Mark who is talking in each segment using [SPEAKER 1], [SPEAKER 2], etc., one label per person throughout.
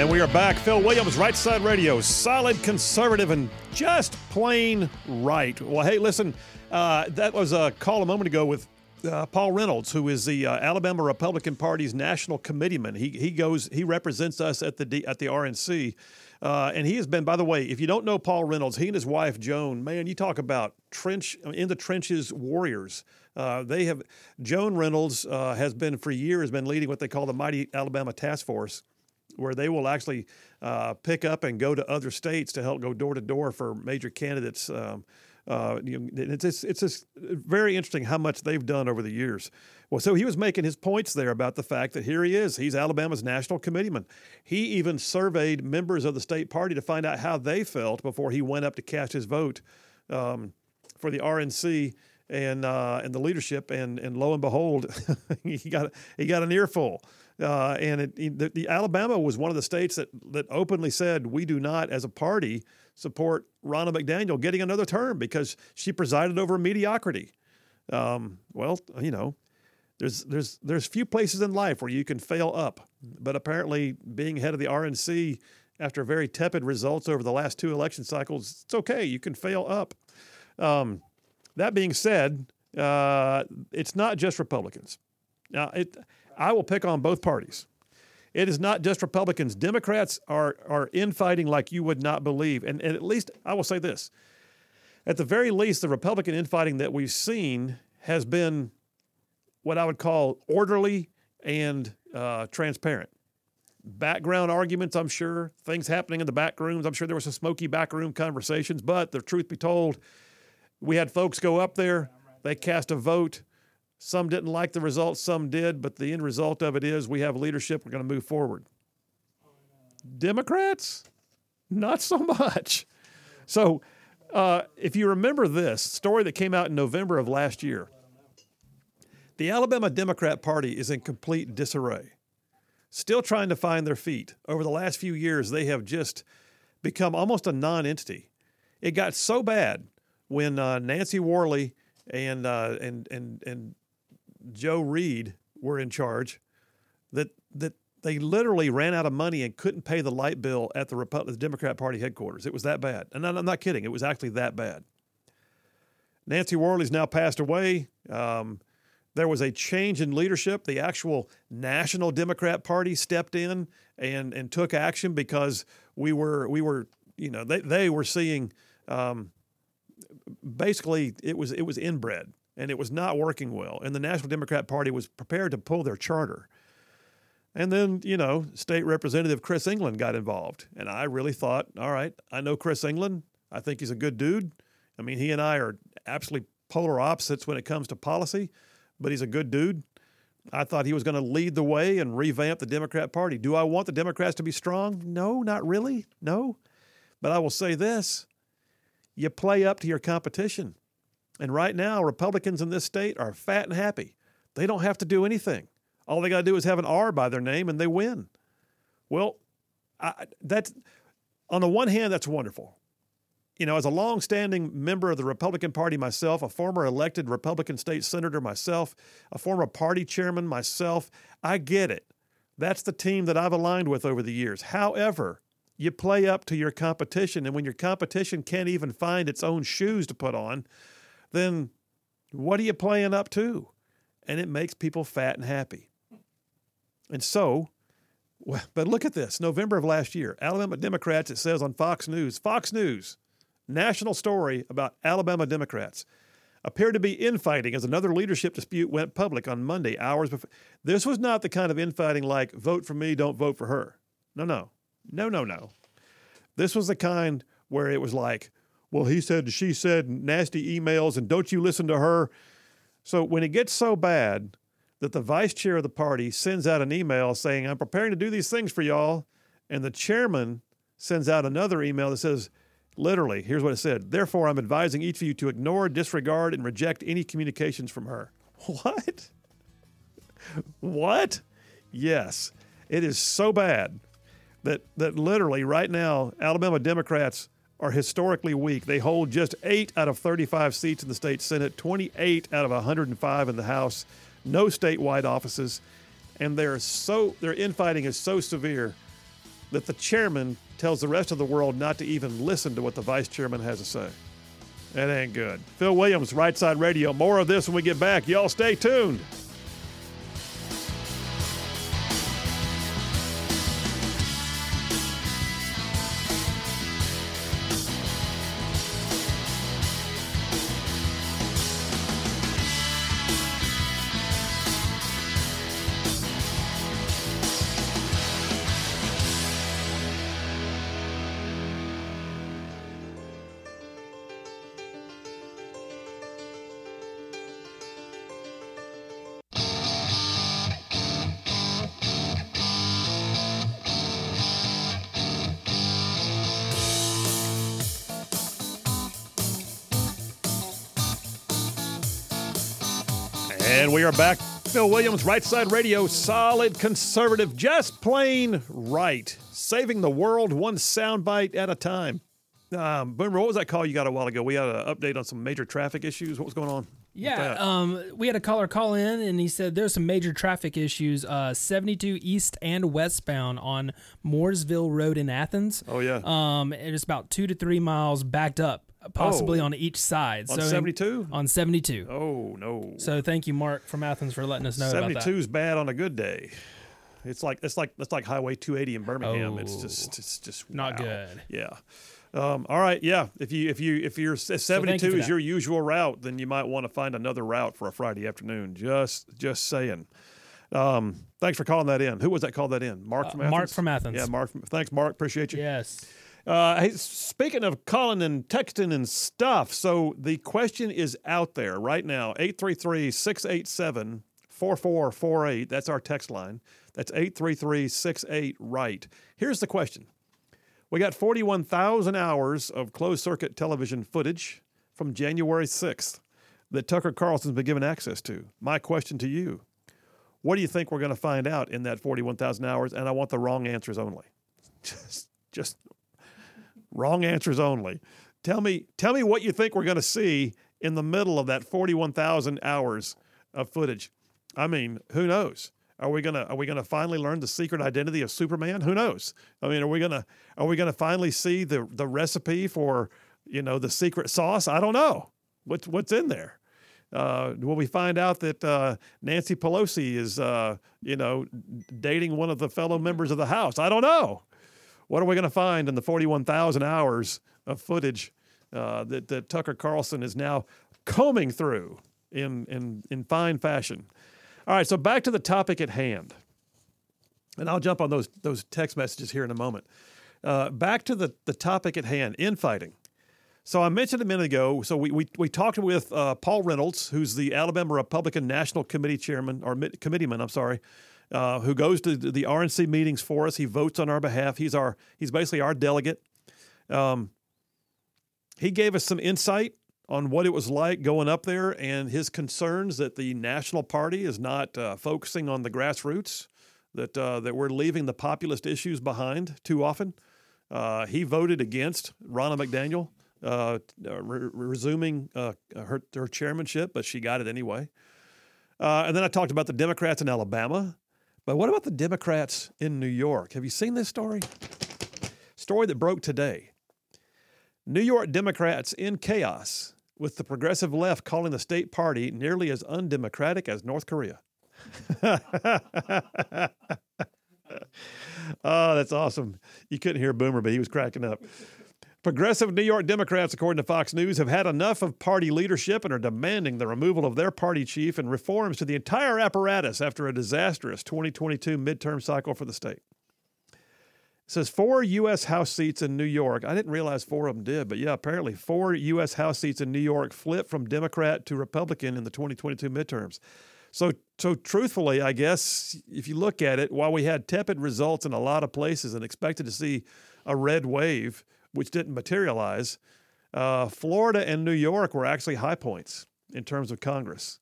[SPEAKER 1] And we are back. Phil Williams, Right Side Radio, solid conservative and just plain right. Well, hey, listen, uh, that was a call a moment ago with uh, Paul Reynolds, who is the uh, Alabama Republican Party's national committeeman. He he goes he represents us at the D, at the RNC, uh, and he has been. By the way, if you don't know Paul Reynolds, he and his wife Joan, man, you talk about trench in the trenches warriors. Uh, they have Joan Reynolds uh, has been for years been leading what they call the Mighty Alabama Task Force where they will actually uh, pick up and go to other states to help go door to door for major candidates. Um, uh, you it's, it's just very interesting how much they've done over the years. Well, so he was making his points there about the fact that here he is. He's Alabama's national committeeman. He even surveyed members of the state party to find out how they felt before he went up to cast his vote um, for the RNC and uh, and the leadership. And and lo and behold, he got he got an earful. Uh, and it, the, the, Alabama was one of the states that, that openly said we do not, as a party, support Ronna McDaniel getting another term because she presided over mediocrity. Um, well, you know, there's there's there's few places in life where you can fail up, but apparently being head of the RNC after very tepid results over the last two election cycles, it's okay. You can fail up. Um, that being said, uh, it's not just Republicans. Now, it I will pick on both parties. It is not just Republicans. Democrats are, are infighting like you would not believe. And, and at least, I will say this at the very least, the Republican infighting that we've seen has been what I would call orderly and uh, transparent. Background arguments, I'm sure, things happening in the back rooms. I'm sure there were some smoky backroom conversations, but the truth be told, we had folks go up there, they cast a vote, some didn't like the results, some did, but the end result of it is we have leadership, we're going to move forward. Democrats, not so much. So, uh, if you remember this story that came out in November of last year, the Alabama Democrat Party is in complete disarray, still trying to find their feet. Over the last few years, they have just become almost a non entity. It got so bad when uh, Nancy Worley and, uh, and, and, and Joe Reed were in charge that that they literally ran out of money and couldn't pay the light bill at the, Republic, the Democrat Party headquarters. It was that bad. And I'm not kidding. It was actually that bad. Nancy Worley's now passed away. Um, there was a change in leadership. The actual National Democrat Party stepped in and and took action because we were we were you know they they were seeing um, basically it was it was inbred and it was not working well. And the National Democrat Party was prepared to pull their charter. And then, you know, State Representative Chris England got involved. And I really thought, all right, I know Chris England. I think he's a good dude. I mean, he and I are absolutely polar opposites when it comes to policy, but he's a good dude. I thought he was going to lead the way and revamp the Democrat Party. Do I want the Democrats to be strong? No, not really. No. But I will say this you play up to your competition. And right now, Republicans in this state are fat and happy. They don't have to do anything. All they got to do is have an R by their name and they win. Well, I, that's on the one hand, that's wonderful. You know, as a long-standing member of the Republican Party myself, a former elected Republican state senator myself, a former party chairman myself, I get it. That's the team that I've aligned with over the years. However, you play up to your competition, and when your competition can't even find its own shoes to put on, then what are you playing up to? And it makes people fat and happy. And so, but look at this November of last year, Alabama Democrats, it says on Fox News, Fox News, national story about Alabama Democrats appeared to be infighting as another leadership dispute went public on Monday, hours before. This was not the kind of infighting like vote for me, don't vote for her. No, no, no, no, no. This was the kind where it was like, well, he said, she said, nasty emails, and don't you listen to her. So when it gets so bad that the vice chair of the party sends out an email saying, I'm preparing to do these things for y'all, and the chairman sends out another email that says, literally, here's what it said Therefore, I'm advising each of you to ignore, disregard, and reject any communications from her. What? what? Yes. It is so bad that, that literally right now, Alabama Democrats are historically weak. They hold just eight out of 35 seats in the state Senate, 28 out of 105 in the House, no statewide offices, and they're so their infighting is so severe that the chairman tells the rest of the world not to even listen to what the vice chairman has to say. That ain't good. Phil Williams, Right Side Radio. More of this when we get back. Y'all stay tuned. And we are back. Phil Williams, Right Side Radio, solid conservative, just plain right. Saving the world one soundbite at a time. Um, Boomer, what was that call you got a while ago? We had an update on some major traffic issues. What was going on?
[SPEAKER 2] Yeah, um, we had a caller call in, and he said there's some major traffic issues. Uh, 72 east and westbound on Mooresville Road in Athens.
[SPEAKER 1] Oh yeah.
[SPEAKER 2] Um, it's about two to three miles backed up, possibly
[SPEAKER 1] Oh.
[SPEAKER 2] on each side.
[SPEAKER 1] on
[SPEAKER 2] so
[SPEAKER 1] 72?
[SPEAKER 2] On 72.
[SPEAKER 1] Oh no.
[SPEAKER 2] So thank you, Mark from Athens, for letting us know
[SPEAKER 1] 72 is bad on a good day. It's like it's like it's like Highway 280 in Birmingham. It's
[SPEAKER 2] Oh.
[SPEAKER 1] just it's just
[SPEAKER 2] Not
[SPEAKER 1] wow.
[SPEAKER 2] good.
[SPEAKER 1] Yeah. Um, all right. Yeah. If you if you if you're if
[SPEAKER 2] thank
[SPEAKER 1] 72
[SPEAKER 2] you
[SPEAKER 1] is
[SPEAKER 2] that.
[SPEAKER 1] your usual route, then you might want to find another route for a Friday afternoon. Just just saying. Um, thanks for calling that in. Who was that called that in? Mark
[SPEAKER 2] Uh,
[SPEAKER 1] from Athens.
[SPEAKER 2] Mark from Athens.
[SPEAKER 1] Yeah, Mark. From, thanks, Mark. Appreciate you.
[SPEAKER 2] Yes.
[SPEAKER 1] Uh, hey, speaking of calling and texting and stuff, so the question is out there right now 833 687 4448. That's our text line. That's 833 68 right. Here's the question We got 41,000 hours of closed circuit television footage from January 6th that Tucker Carlson's been given access to. My question to you what do you think we're going to find out in that 41,000 hours? And I want the wrong answers only. Just, just wrong answers only. Tell me, tell me what you think we're going to see in the middle of that 41,000 hours of footage. I mean, who knows? Are we gonna are we gonna finally learn the secret identity of Superman? Who knows? I mean, are we gonna are we gonna finally see the the recipe for you know the secret sauce? I don't know. What's what's in there? Uh, will we find out that uh, Nancy Pelosi is uh, you know dating one of the fellow members of the House? I don't know. What are we going to find in the 41,000 hours of footage uh, that, that Tucker Carlson is now combing through in, in, in fine fashion? All right, so back to the topic at hand. And I'll jump on those, those text messages here in a moment. Uh, back to the, the topic at hand infighting. So I mentioned a minute ago. So we we, we talked with uh, Paul Reynolds, who's the Alabama Republican National Committee chairman or mi- committeeman. I'm sorry, uh, who goes to the RNC meetings for us. He votes on our behalf. He's our he's basically our delegate. Um, he gave us some insight on what it was like going up there and his concerns that the national party is not uh, focusing on the grassroots, that uh, that we're leaving the populist issues behind too often. Uh, he voted against Ronna McDaniel uh, re- resuming uh, her, her chairmanship, but she got it anyway. Uh, and then I talked about the Democrats in Alabama. But what about the Democrats in New York? Have you seen this story? Story that broke today. New York Democrats in chaos, with the progressive left calling the state party nearly as undemocratic as North Korea. oh, that's awesome. You couldn't hear Boomer, but he was cracking up. Progressive New York Democrats, according to Fox News, have had enough of party leadership and are demanding the removal of their party chief and reforms to the entire apparatus after a disastrous 2022 midterm cycle for the state. It says four U.S. House seats in New York. I didn't realize four of them did, but yeah, apparently four U.S. House seats in New York flipped from Democrat to Republican in the 2022 midterms. So, so truthfully, I guess if you look at it, while we had tepid results in a lot of places and expected to see a red wave, which didn't materialize, uh, Florida and New York were actually high points in terms of Congress.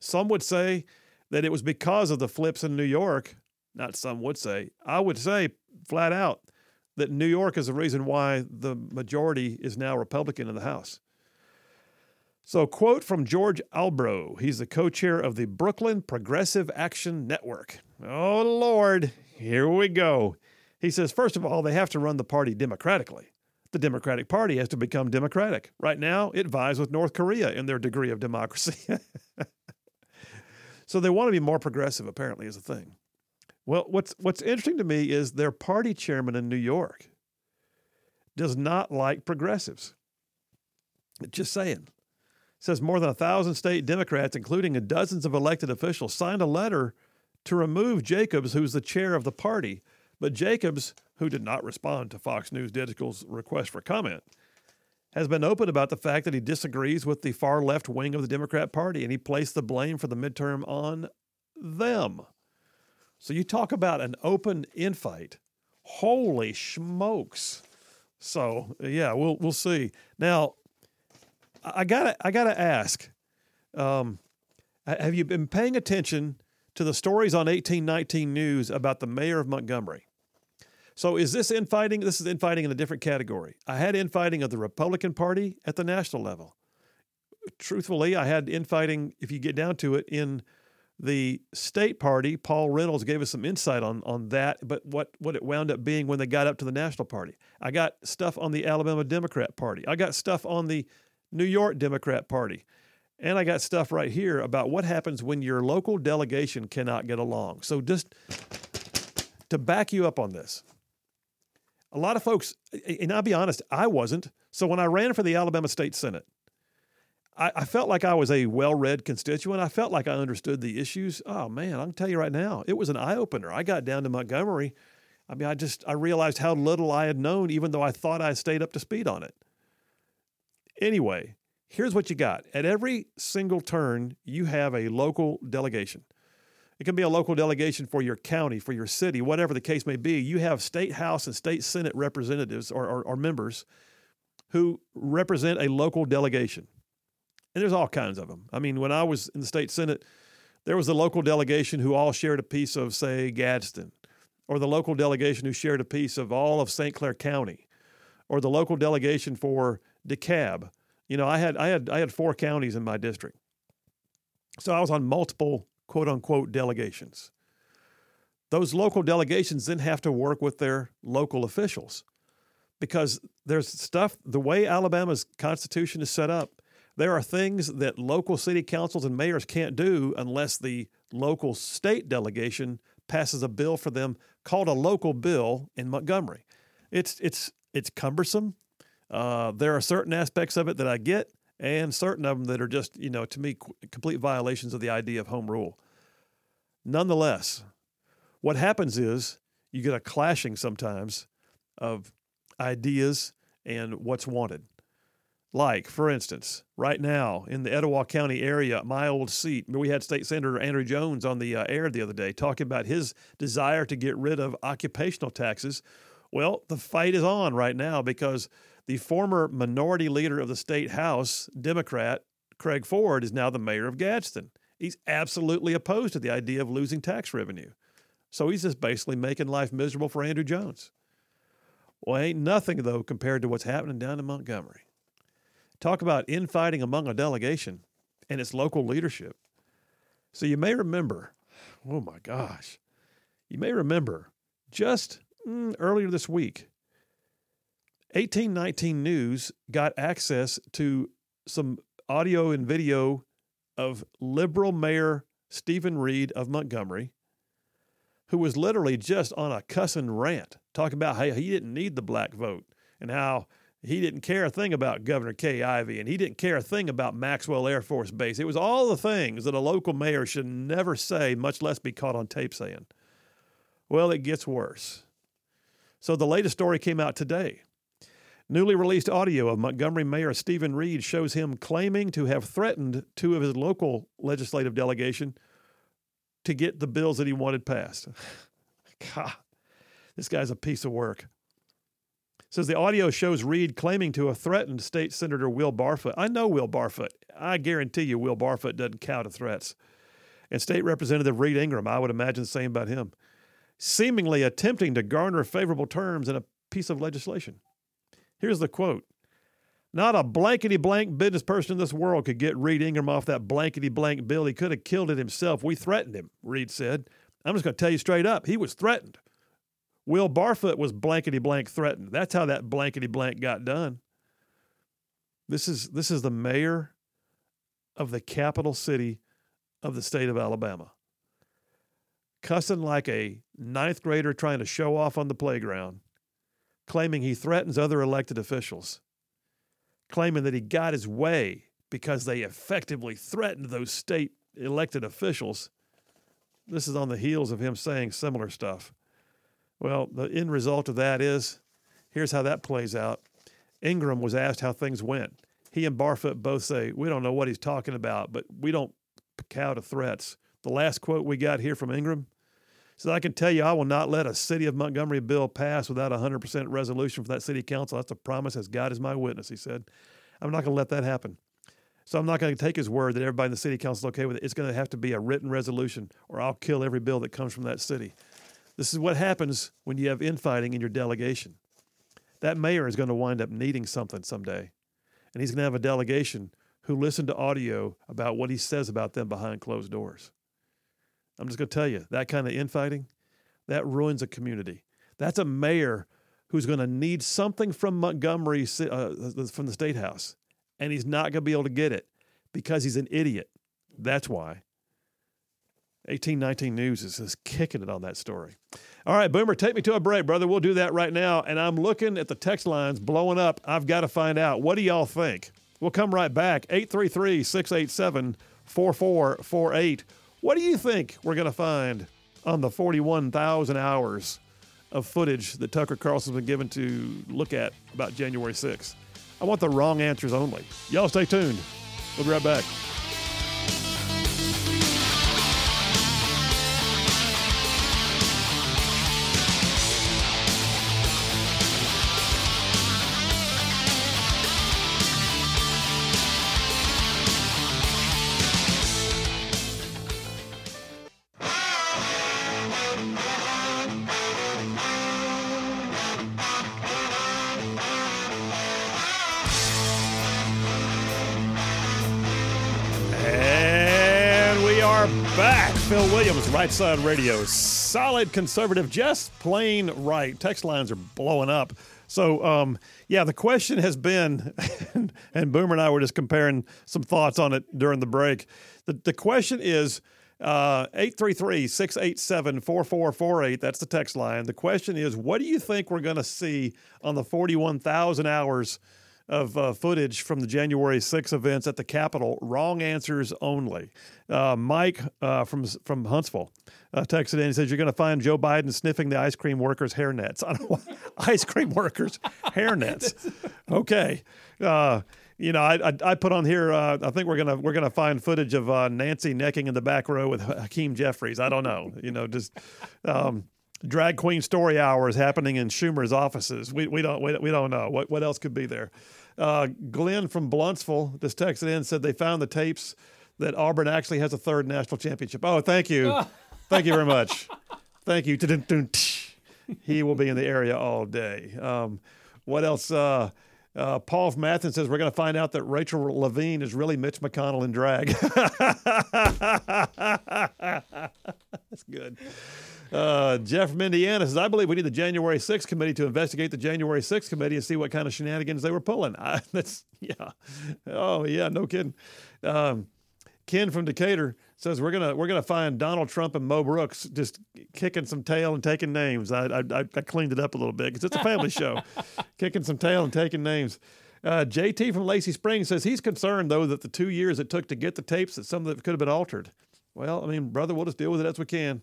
[SPEAKER 1] Some would say that it was because of the flips in New York. Not some would say. I would say flat out that New York is the reason why the majority is now Republican in the House. So, quote from George Albro. He's the co chair of the Brooklyn Progressive Action Network. Oh, Lord, here we go. He says, first of all, they have to run the party democratically. The Democratic Party has to become democratic. Right now, it vies with North Korea in their degree of democracy. so they want to be more progressive, apparently, is a thing. Well, what's what's interesting to me is their party chairman in New York does not like progressives. Just saying. Says more than a thousand state Democrats, including dozens of elected officials, signed a letter to remove Jacobs, who's the chair of the party. But Jacobs, who did not respond to Fox News Digital's request for comment, has been open about the fact that he disagrees with the far left wing of the Democrat Party and he placed the blame for the midterm on them. So you talk about an open infight. Holy smokes. So yeah, we'll we'll see. Now, I gotta I gotta ask, um, have you been paying attention to the stories on eighteen nineteen news about the mayor of Montgomery? So is this infighting? This is infighting in a different category. I had infighting of the Republican Party at the national level. Truthfully, I had infighting, if you get down to it, in the state party. Paul Reynolds gave us some insight on, on that, but what, what it wound up being when they got up to the national party. I got stuff on the Alabama Democrat Party. I got stuff on the New York Democrat Party. And I got stuff right here about what happens when your local delegation cannot get along. So just to back you up on this, a lot of folks, and I'll be honest, I wasn't. So when I ran for the Alabama State Senate, I, I felt like I was a well read constituent. I felt like I understood the issues. Oh, man, I can tell you right now, it was an eye opener. I got down to Montgomery. I mean, I just I realized how little I had known, even though I thought I stayed up to speed on it. Anyway, here's what you got. At every single turn, you have a local delegation. It can be a local delegation for your county, for your city, whatever the case may be. You have state house and state senate representatives or, or, or members who represent a local delegation. And there's all kinds of them. I mean, when I was in the state senate, there was a local delegation who all shared a piece of, say, Gadsden, or the local delegation who shared a piece of all of St. Clair County, or the local delegation for DeKalb. You know, I had I had I had four counties in my district, so I was on multiple quote unquote delegations. Those local delegations then have to work with their local officials because there's stuff, the way Alabama's constitution is set up, there are things that local city councils and mayors can't do unless the local state delegation passes a bill for them called a local bill in Montgomery. It's, it's, it's cumbersome. Uh, there are certain aspects of it that I get, and certain of them that are just, you know, to me, complete violations of the idea of home rule. Nonetheless, what happens is you get a clashing sometimes of ideas and what's wanted. Like, for instance, right now in the Etowah County area, my old seat, we had State Senator Andrew Jones on the uh, air the other day talking about his desire to get rid of occupational taxes. Well, the fight is on right now because the former minority leader of the state house, Democrat Craig Ford, is now the mayor of Gadsden. He's absolutely opposed to the idea of losing tax revenue. So he's just basically making life miserable for Andrew Jones. Well, ain't nothing, though, compared to what's happening down in Montgomery. Talk about infighting among a delegation and its local leadership. So you may remember, oh my gosh, you may remember just mm, earlier this week, 1819 News got access to some audio and video of liberal Mayor Steven Reed of Montgomery, who was literally just on a cussing rant, talking about how he didn't need the black vote and how he didn't care a thing about Governor Kay Ivey and he didn't care a thing about Maxwell Air Force Base. It was all the things that a local mayor should never say, much less be caught on tape saying. Well, it gets worse. So the latest story came out today. Newly released audio of Montgomery Mayor Steven Reed shows him claiming to have threatened two of his local legislative delegation to get the bills that he wanted passed. God, this guy's a piece of work. says the audio shows Reed claiming to have threatened State Senator Will Barfoot. I know Will Barfoot. I guarantee you Will Barfoot doesn't cow to threats. And State Representative Reed Ingram, I would imagine the same about him, seemingly attempting to garner favorable terms in a piece of legislation. Here's the quote Not a blankety blank business person in this world could get Reed Ingram off that blankety blank bill. He could have killed it himself. We threatened him, Reed said. I'm just going to tell you straight up. He was threatened. Will Barfoot was blankety blank threatened. That's how that blankety blank got done. This is this is the mayor of the capital city of the state of Alabama. Cussing like a ninth grader trying to show off on the playground, claiming he threatens other elected officials, claiming that he got his way because they effectively threatened those state elected officials. This is on the heels of him saying similar stuff. Well, the end result of that is here's how that plays out. Ingram was asked how things went. He and Barfoot both say, We don't know what he's talking about, but we don't cow to threats. The last quote we got here from Ingram says, I can tell you, I will not let a city of Montgomery bill pass without a 100% resolution from that city council. That's a promise as God is my witness, he said. I'm not going to let that happen. So I'm not going to take his word that everybody in the city council is okay with it. It's going to have to be a written resolution, or I'll kill every bill that comes from that city. This is what happens when you have infighting in your delegation. That mayor is going to wind up needing something someday, and he's going to have a delegation who listen to audio about what he says about them behind closed doors. I'm just going to tell you that kind of infighting, that ruins a community. That's a mayor who's going to need something from Montgomery, uh, from the state house and he's not going to be able to get it because he's an idiot. That's why. 1819 News is just kicking it on that story. All right, Boomer, take me to a break, brother. We'll do that right now. And I'm looking at the text lines blowing up. I've got to find out. What do y'all think? We'll come right back. 833 687 4448. What do you think we're going to find on the 41,000 hours of footage that Tucker Carlson's been given to look at about January 6th? I want the wrong answers only. Y'all stay tuned. We'll be right back. Right Side Radio. Solid conservative, just plain right. Text lines are blowing up. So, um, yeah, the question has been, and Boomer and I were just comparing some thoughts on it during the break. The, the question is 833 687 4448. That's the text line. The question is, what do you think we're going to see on the 41,000 hours? Of uh, footage from the January 6 events at the Capitol. Wrong answers only. Uh, Mike uh, from from Huntsville uh, texted in. He says you're going to find Joe Biden sniffing the ice cream workers' hair nets. I don't know, ice cream workers' hair nets. Okay. Uh, you know, I, I, I, put on here. Uh, I think we're gonna we're gonna find footage of Nancy necking in the back row with Hakeem Jeffries. I don't know. You know, just um, drag queen story hours happening in Schumer's offices. We, we don't we, we don't know what what else could be there. Uh, Glenn from Blountsville just texted in said they found the tapes that Auburn actually has a third national championship. Oh, thank you, thank you very much, thank you. He will be in the area all day. Um, what else? Uh, uh, Paul from Athens says we're going to find out that Rachel Levine is really Mitch McConnell in drag. That's good. Uh, Jeff from Indiana says, I believe we need the January 6th committee to investigate the January 6th committee and see what kind of shenanigans they were pulling. I, that's, yeah. Oh, yeah, no kidding. Um, Ken from Decatur says we're gonna we're gonna find Donald Trump and Mo Brooks just kicking some tail and taking names. I I, I cleaned it up a little bit because it's a family show, kicking some tail and taking names. Uh, JT from Lacey Springs says he's concerned though that the two years it took to get the tapes that some of it could have been altered. Well, I mean, brother, we'll just deal with it as we can.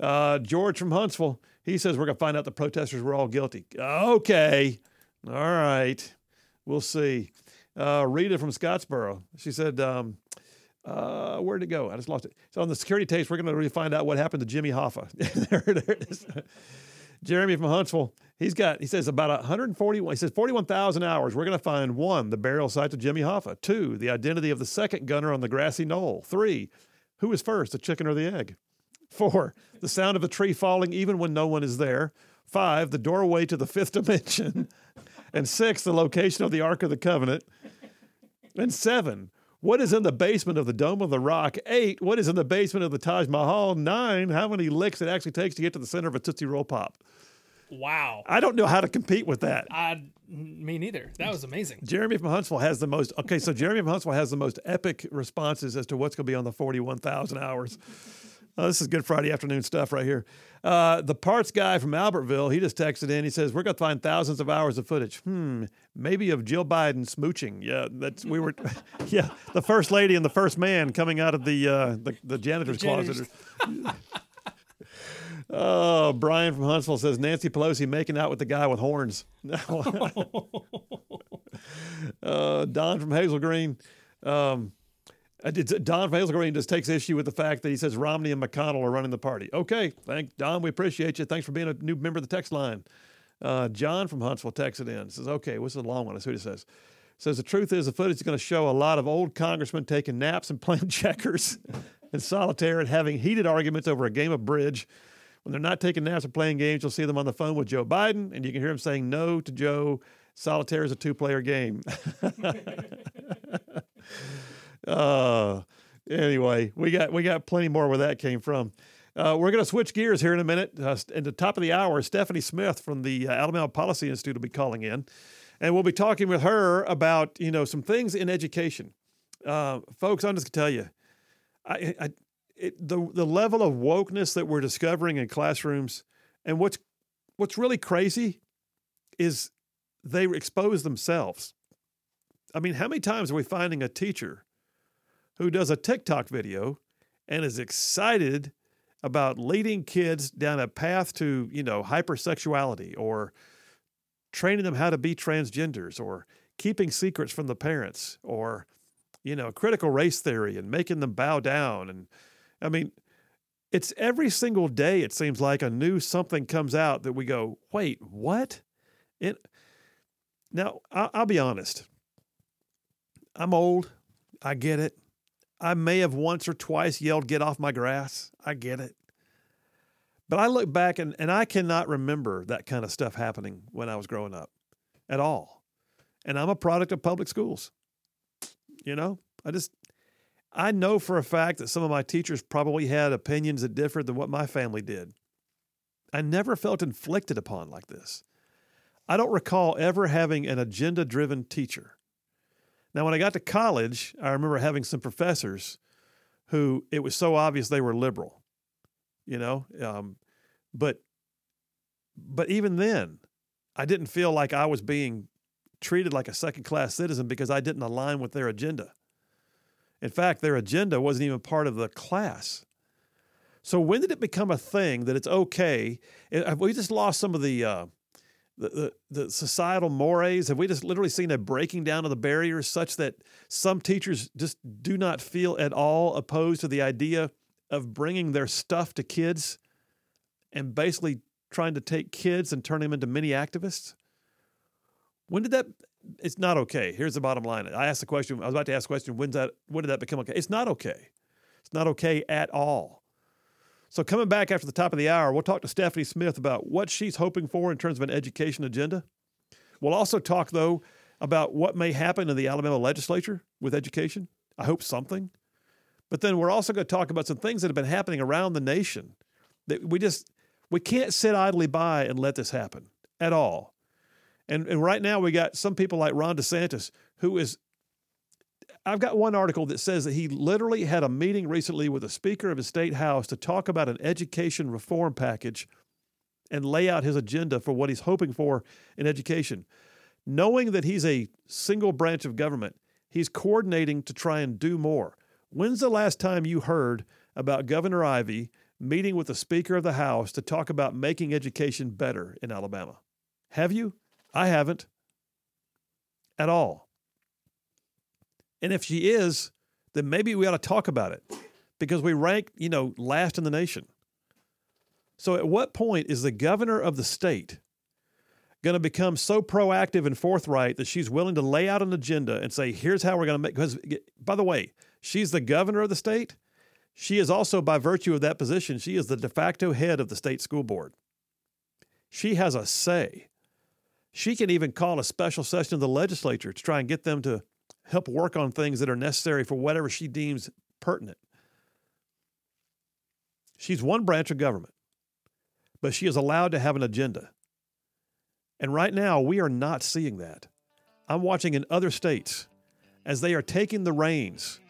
[SPEAKER 1] Uh, George from Huntsville, he says we're going to find out the protesters were all guilty. Okay. All right. We'll see. Uh, Rita from Scottsboro, she said, um, uh, where'd it go? I just lost it. So on the security tapes, we're going to really find out what happened to Jimmy Hoffa. there, there it is. Jeremy from Huntsville, he's got, he says about 141, he says 41,000 hours. We're going to find one, the burial site of Jimmy Hoffa. Two, the identity of the second gunner on the grassy knoll. Three, who was first, the chicken or the egg? Four, the sound of a tree falling even when no one is there. Five, the doorway to the fifth dimension. and six, the location of the Ark of the Covenant. And seven, what is in the basement of the Dome of the Rock? Eight, what is in the basement of the Taj Mahal? Nine, how many licks it actually takes to get to the center of a Tootsie Roll Pop?
[SPEAKER 2] Wow.
[SPEAKER 1] I don't know how to compete with that.
[SPEAKER 2] I me neither. That was amazing.
[SPEAKER 1] Jeremy from Huntsville has the most. Okay, so Jeremy from Huntsville has the most epic responses as to what's going to be on the forty-one thousand hours. Uh, this is good Friday afternoon stuff right here. Uh, the parts guy from Albertville, he just texted in. He says, "We're going to find thousands of hours of footage. Hmm, maybe of Jill Biden smooching. Yeah, that's we were. yeah, the first lady and the first man coming out of the uh, the, the janitor's
[SPEAKER 2] Janitors.
[SPEAKER 1] closet. Oh, Brian from Huntsville says Nancy Pelosi making out with the guy with horns. uh, Don from Hazel Green. Um, Don from Hazel Green just takes issue with the fact that he says Romney and McConnell are running the party. Okay, thank Don. We appreciate you. Thanks for being a new member of the text line. Uh, John from Huntsville texted in. Says, okay, what's the long one? That's what he says. Says the truth is the footage is going to show a lot of old congressmen taking naps and playing checkers and solitaire and having heated arguments over a game of bridge. When they're not taking naps or playing games, you'll see them on the phone with Joe Biden, and you can hear him saying no to Joe. Solitaire is a two-player game. uh, anyway, we got we got plenty more where that came from. Uh, we're going to switch gears here in a minute. Uh, at the top of the hour, Stephanie Smith from the uh, Alabama Policy Institute will be calling in, and we'll be talking with her about you know some things in education. Uh, folks, I'm just going to tell you, I, I it, the the level of wokeness that we're discovering in classrooms, and what's what's really crazy is they expose themselves. I mean, how many times are we finding a teacher who does a TikTok video and is excited about leading kids down a path to, you know, hypersexuality or training them how to be transgenders or keeping secrets from the parents or, you know, critical race theory and making them bow down. And I mean, it's every single day, it seems like a new something comes out that we go, wait, what? It, now, I'll, I'll be honest. I'm old. I get it. I may have once or twice yelled, get off my grass. I get it. But I look back and, and I cannot remember that kind of stuff happening when I was growing up at all. And I'm a product of public schools. You know, I just, I know for a fact that some of my teachers probably had opinions that differed than what my family did. I never felt inflicted upon like this. I don't recall ever having an agenda driven teacher. Now, when I got to college, I remember having some professors who it was so obvious they were liberal, you know. Um, but but even then, I didn't feel like I was being treated like a second class citizen because I didn't align with their agenda. In fact, their agenda wasn't even part of the class. So when did it become a thing that it's okay? Have we just lost some of the uh, the, the, societal mores? Have we just literally seen a breaking down of the barriers such that some teachers just do not feel at all opposed to the idea of bringing their stuff to kids and basically trying to take kids and turn them into mini activists? When did that? It's not okay. Here's the bottom line. I asked the question. I was about to ask the question. When's that? When did that become okay? It's not okay. It's not okay at all. So, coming back after the top of the hour, we'll talk to Stephanie Smith about what she's hoping for in terms of an education agenda. We'll also talk, though, about what may happen in the Alabama legislature with education. I hope something. But then we're also going to talk about some things that have been happening around the nation that we just we can't sit idly by and let this happen at all. And and right now we got some people like Ron DeSantis who is I've got one article that says that he literally had a meeting recently with the Speaker of his state house to talk about an education reform package and lay out his agenda for what he's hoping for in education. Knowing that he's a single branch of government, he's coordinating to try and do more. When's the last time you heard about Governor Ivey meeting with the Speaker of the House to talk about making education better in Alabama? Have you? I haven't at all. And if she is, then maybe we ought to talk about it because we rank, you know, last in the nation. So at what point is the governor of the state going to become so proactive and forthright that she's willing to lay out an agenda and say, here's how we're going to make because by the way, she's the governor of the state. She is also by virtue of that position, she is the de facto head of the state school board. She has a say. She can even call a special session of the legislature to try and get them to help work on things that are necessary for whatever she deems pertinent. She's one branch of government, but she is allowed to have an agenda. And right now, we are not seeing that. I'm watching in other states as they are taking the reins.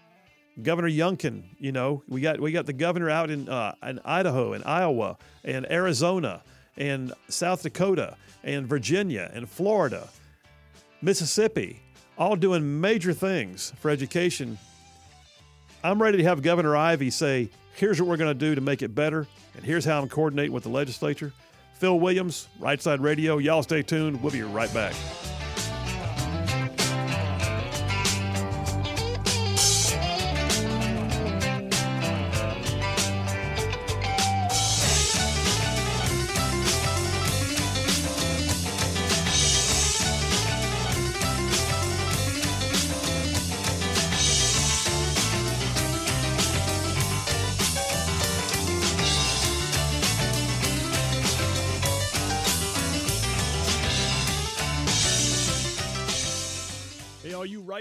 [SPEAKER 1] Governor Youngkin, you know, we got we got the governor out in uh, in Idaho and Iowa and Arizona and South Dakota and Virginia and Florida, Mississippi, all doing major things for education. I'm ready to have Governor Ivey say, "Here's what we're going to do to make it better, and here's how I'm coordinating with the legislature." Phil Williams, Right Side Radio. Y'all stay tuned. We'll be right back.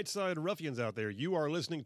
[SPEAKER 3] Hey, right side ruffians out there, you are listening